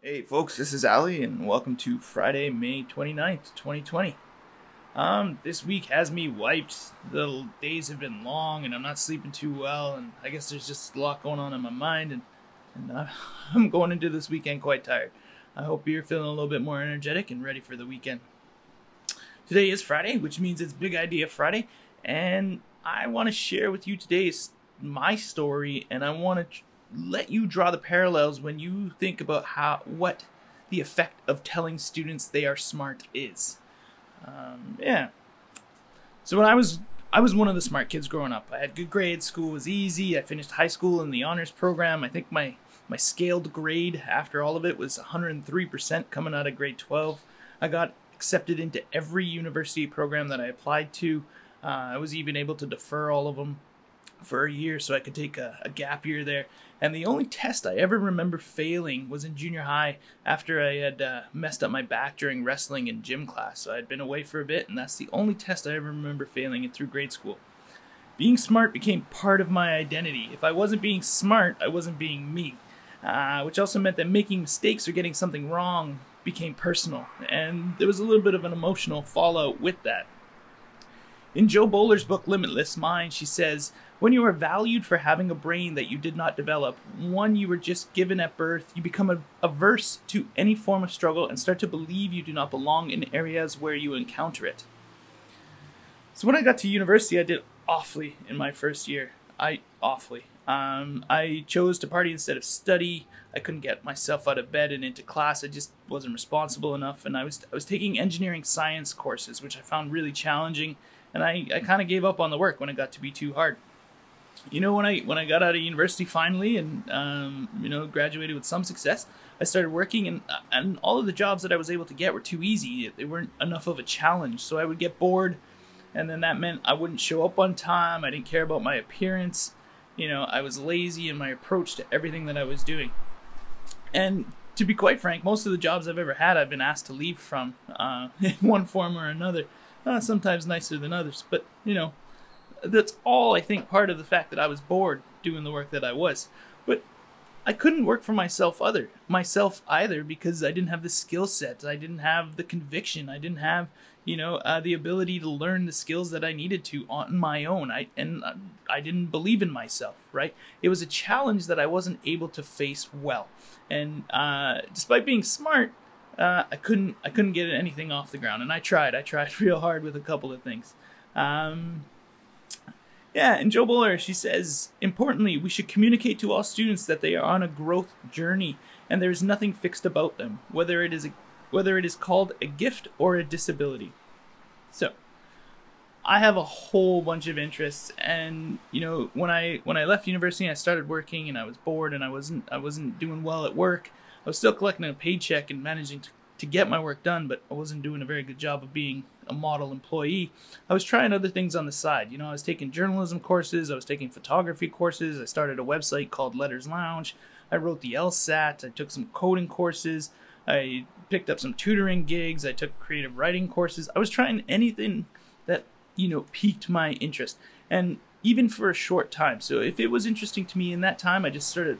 Hey folks, this is Ali and welcome to Friday, May 29th, 2020. Um, this week has me wiped. The days have been long and I'm not sleeping too well and I guess there's just a lot going on in my mind and, and I'm going into this weekend quite tired. I hope you're feeling a little bit more energetic and ready for the weekend. Today is Friday, which means it's Big Idea Friday, and I want to share with you today my story and I want to let you draw the parallels when you think about how what the effect of telling students they are smart is. Um, yeah. So when I was I was one of the smart kids growing up. I had good grades. School was easy. I finished high school in the honors program. I think my my scaled grade after all of it was 103% coming out of grade 12. I got accepted into every university program that I applied to. Uh, I was even able to defer all of them for a year so I could take a, a, gap year there. And the only test I ever remember failing was in junior high after I had uh, messed up my back during wrestling in gym class. So I'd been away for a bit, and that's the only test I ever remember failing in through grade school. Being smart became part of my identity. If I wasn't being smart, I wasn't being me. Uh, which also meant that making mistakes or getting something wrong became personal. And there was a little bit of an emotional fallout with that. In Jo Boaler's book Limitless Mind, she says, When you are valued for having a brain that you did not develop, one you were just given at birth, you become averse to any form of struggle and start to believe you do not belong in areas where you encounter it. So when I got to university, I did awfully in my first year. I awfully. Um, I chose to party instead of study. I couldn't get myself out of bed and into class. I just wasn't responsible enough, and I was I was taking engineering science courses, which I found really challenging and I, I kind of gave up on the work when it got to be too hard. You know, when I when I got out of university finally and um, you know graduated with some success, I started working and and all of the jobs that I was able to get were too easy. They weren't enough of a challenge, so I would get bored, and then that meant I wouldn't show up on time. I didn't care about my appearance. You know, I was lazy in my approach to everything that I was doing. And to be quite frank, most of the jobs I've ever had, I've been asked to leave from uh, in one form or another uh, sometimes nicer than others. But, you know, that's all I think part of the fact that I was bored doing the work that I was. But I couldn't work for myself other myself either because I didn't have the skill set. I didn't have the conviction. I didn't have you know uh, the ability to learn the skills that I needed to on my own. I and I didn't believe in myself. Right? It was a challenge that I wasn't able to face well. And uh, despite being smart, uh, I couldn't I couldn't get anything off the ground, and I tried. I tried real hard with a couple of things. Um, yeah, and Jo Boaler, she says, importantly, we should communicate to all students that they are on a growth journey, and there is nothing fixed about them, whether it is a, whether it is called a gift or a disability. So, I have a whole bunch of interests, and you know, when I when I left university, I started working, and I was bored, and I wasn't I wasn't doing well at work. I was still collecting a paycheck and managing to, to get my work done, but I wasn't doing a very good job of being a model employee. I was trying other things on the side. You know, I was taking journalism courses, I was taking photography courses, I started a website called Letters Lounge, I wrote the LSAT, I took some coding courses, I picked up some tutoring gigs, I took creative writing courses. I was trying anything that, you know, piqued my interest. And even for a short time. So if it was interesting to me in that time, I just sort of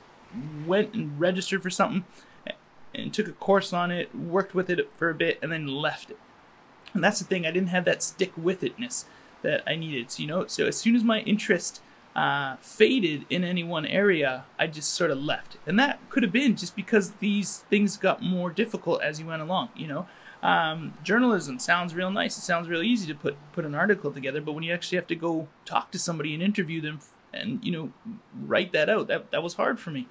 went and registered for something and took a course on it, worked with it for a bit, and then left it. And that's the thing, I didn't have that stick with itness that I needed. So, you know, so as soon as my interest uh, faded in any one area, I just sort of left. And that could have been just because these things got more difficult as you went along, you know. Um, journalism sounds real nice. It sounds real easy to put put an article together, but when you actually have to go talk to somebody and interview them and you know write that out, that that was hard for me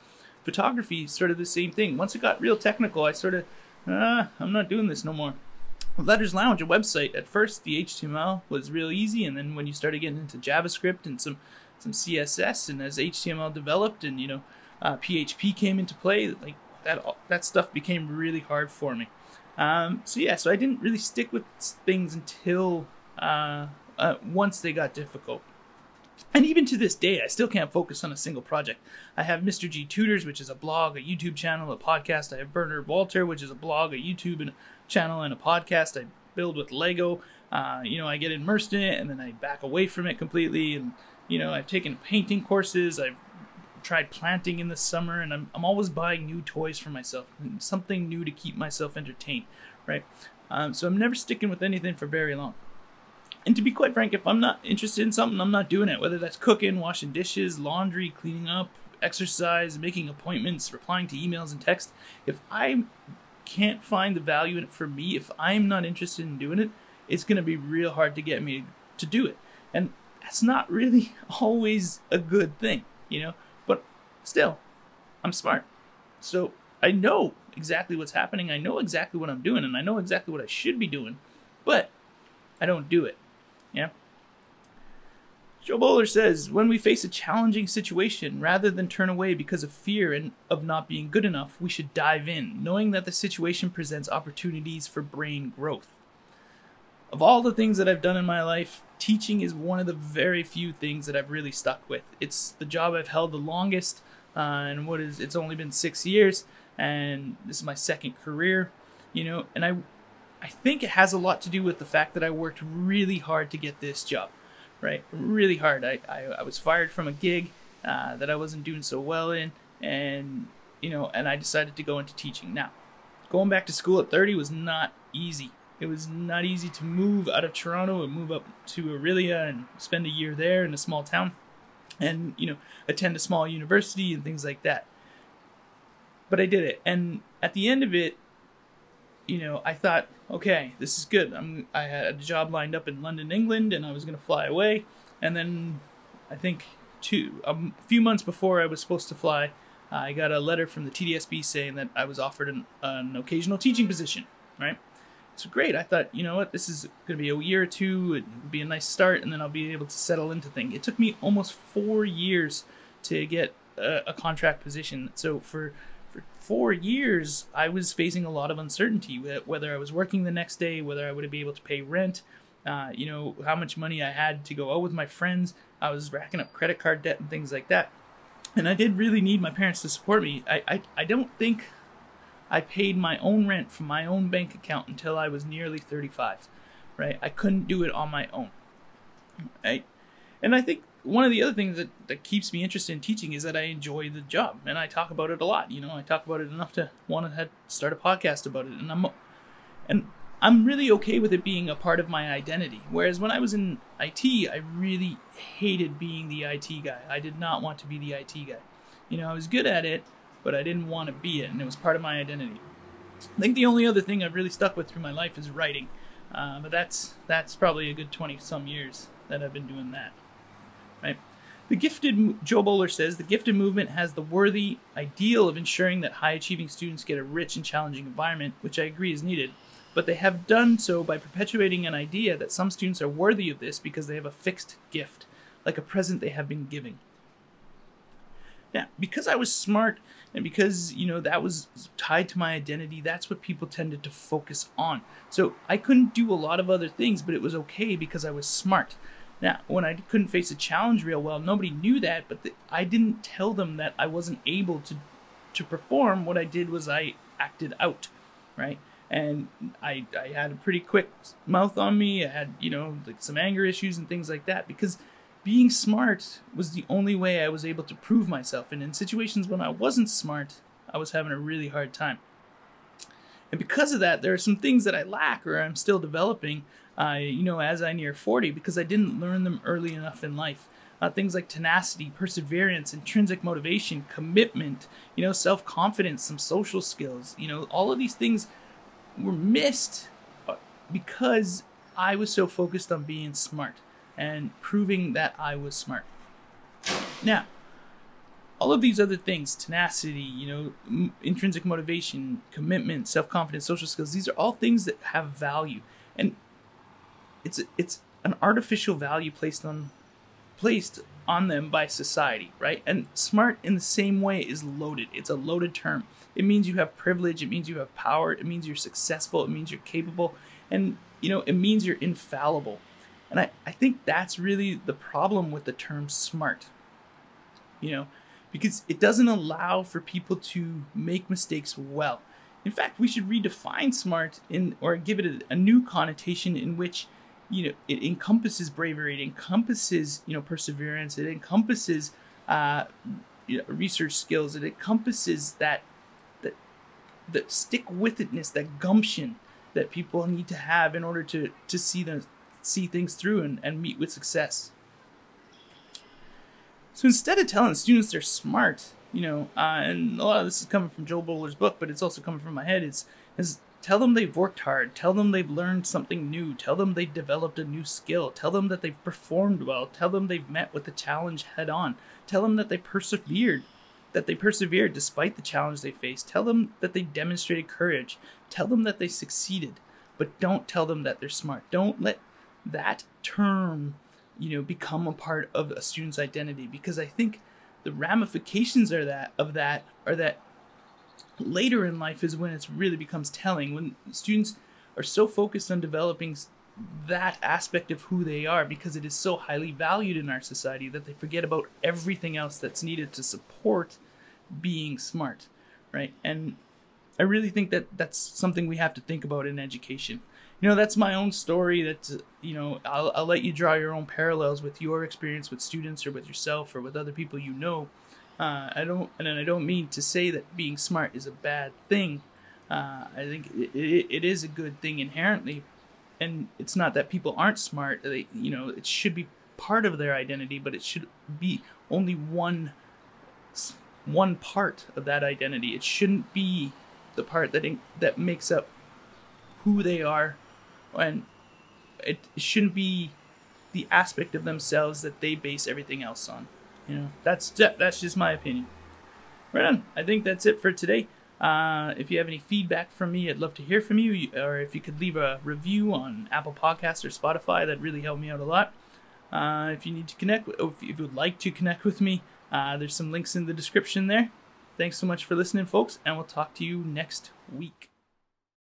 photography sort of the same thing. Once it got real technical, I sort of, ah, I'm not doing this no more. Letters Lounge, a website, at first the HTML was real easy, and then when you started getting into JavaScript and some some CSS, and as HTML developed and you know uh, PHP came into play, like that that stuff became really hard for me. Um, so yeah, so I didn't really stick with things until uh, uh, once they got difficult. And even to this day, I still can't focus on a single project. I have Mr. G Tutors, which is a blog, a YouTube channel, a podcast. I have Bernard Walter, which is a blog, a YouTube channel, and a podcast. I build with Lego. Uh, you know, I get immersed in it, and then I back away from it completely. And you know, I've taken painting courses. I've tried planting in the summer, and I'm, I'm always buying new toys for myself, something new to keep myself entertained, right? Um, so I'm never sticking with anything for very long. And to be quite frank, if I'm not interested in something, I'm not doing it. Whether that's cooking, washing dishes, laundry, cleaning up, exercise, making appointments, replying to emails and text. If I can't find the value in it for me, if I'm not interested in doing it, it's going to be real hard to get me to do it. And that's not really always a good thing, you know? But still, I'm smart. So I know exactly what's happening. I know exactly what I'm doing, and I know exactly what I should be doing, but I don't do it. Yeah? Jo Boaler says, when we face a challenging situation, rather than turn away because of fear and of not being good enough, we should dive in, knowing that the situation presents opportunities for brain growth. Of all the things that I've done in my life, teaching is one of the very few things that I've really stuck with. It's the job I've held the longest, uh, and what is it's only been six years, and this is my second career, you know, and I, I think it has a lot to do with the fact that I worked really hard to get this job right? Really hard. I, I, I was fired from a gig uh, that I wasn't doing so well in, and you know, and I decided to go into teaching. Now, going back to school at 30 was not easy. It was not easy to move out of Toronto and move up to Orillia and spend a year there in a small town, and you know, attend a small university and things like that. But I did it, and at the end of it, you know, I thought, okay, this is good. I'm I had a job lined up in London, England, and I was gonna fly away. And then I think two a few months before I was supposed to fly, I got a letter from the TDSB saying that I was offered an, an occasional teaching position. Right. So great. I thought, you know what, this is gonna be a year or two. It would be a nice start, and then I'll be able to settle into things. It took me almost four years to get a, a contract position. So for for four years, I was facing a lot of uncertainty whether I was working the next day, whether I would be able to pay rent, uh, you know, how much money I had to go out with my friends. I was racking up credit card debt and things like that. And I did really need my parents to support me. I, I, I don't think I paid my own rent from my own bank account until I was nearly 35, right? I couldn't do it on my own, right? And I think one of the other things that, that keeps me interested in teaching is that I enjoy the job and I talk about it a lot. You know, I talk about it enough to want to start a podcast about it, and I'm and I'm really okay with it being a part of my identity. Whereas when I was in IT, I really hated being the IT guy. I did not want to be the IT guy. You know, I was good at it, but I didn't want to be it, and it was part of my identity. I think the only other thing I've really stuck with through my life is writing, uh, but that's that's probably a good twenty some years that I've been doing that right? The gifted, Jo Boaler says, the gifted movement has the worthy ideal of ensuring that high achieving students get a rich and challenging environment, which I agree is needed. But they have done so by perpetuating an idea that some students are worthy of this because they have a fixed gift, like a present they have been giving. Now, because I was smart and because, you know, that was tied to my identity, that's what people tended to focus on. So I couldn't do a lot of other things, but it was okay because I was smart. Now, when I couldn't face a challenge real well, nobody knew that, but the, I didn't tell them that I wasn't able to to perform. What I did was I acted out, right? And I I had a pretty quick mouth on me. I had you know like some anger issues and things like that because being smart was the only way I was able to prove myself. And in situations when I wasn't smart, I was having a really hard time. And because of that, there are some things that I lack or I'm still developing uh, you know, as I near 40 because I didn't learn them early enough in life. Uh, things like tenacity, perseverance, intrinsic motivation, commitment, you know, self confidence, some social skills, you know, all of these things were missed uh, because I was so focused on being smart and proving that I was smart. Now, all of these other things tenacity you know m- intrinsic motivation commitment self-confidence social skills these are all things that have value and it's it's an artificial value placed on placed on them by society, right? And smart in the same way is loaded. It's a loaded term. It means you have privilege, it means you have power, it means you're successful, it means you're capable, and you know, it means you're infallible. And I, I think that's really the problem with the term smart. You know, because it doesn't allow for people to make mistakes well. In fact, we should redefine smart in or give it a, a new connotation in which you know it encompasses bravery it encompasses you know perseverance it encompasses uh, you know, research skills. It encompasses that that that stick with itness, that gumption that people need to have in order to to see them see things through and, and meet with success. So instead of telling students they're smart, you know, uh, and a lot of this is coming from Joel Boaler's book, but it's also coming from my head. it's is tell them they've worked hard. Tell them they've learned something new. Tell them they've developed a new skill. Tell them that they've performed well. Tell them they've met with the challenge head on. Tell them that they persevered. That they persevered despite the challenge they faced. Tell them that they demonstrated courage. Tell them that they succeeded. But don't tell them that they're smart. Don't let that term, you know, become a part of a student's identity because I think the ramifications are that of that are that later in life is when it really becomes telling when students are so focused on developing that aspect of who they are because it is so highly valued in our society that they forget about everything else that's needed to support being smart right? And i really think that that's something we have to think about in education. You know that's my own story that you know I'll, I'll let you draw your own parallels with your experience with students or with yourself or with other people you know uh, I don't, and I don't mean to say that being smart is a bad thing. Uh, I think it, it, it is a good thing inherently, and it's not that people aren't smart. They, you know, it should be part of their identity, but it should be only one one part of that identity. It shouldn't be the part that that makes up who they are, and it shouldn't be the aspect of themselves that they base everything else on. You know, that's that's just my opinion. Right on. I think that's it for today. Uh, if you have any feedback from me, I'd love to hear from you. Or if you could leave a review on Apple Podcasts or Spotify, that'd really helped me out a lot. Uh, if you need to connect, if you would like to connect with me, uh, there's some links in the description there. Thanks so much for listening, folks, and we'll talk to you next week.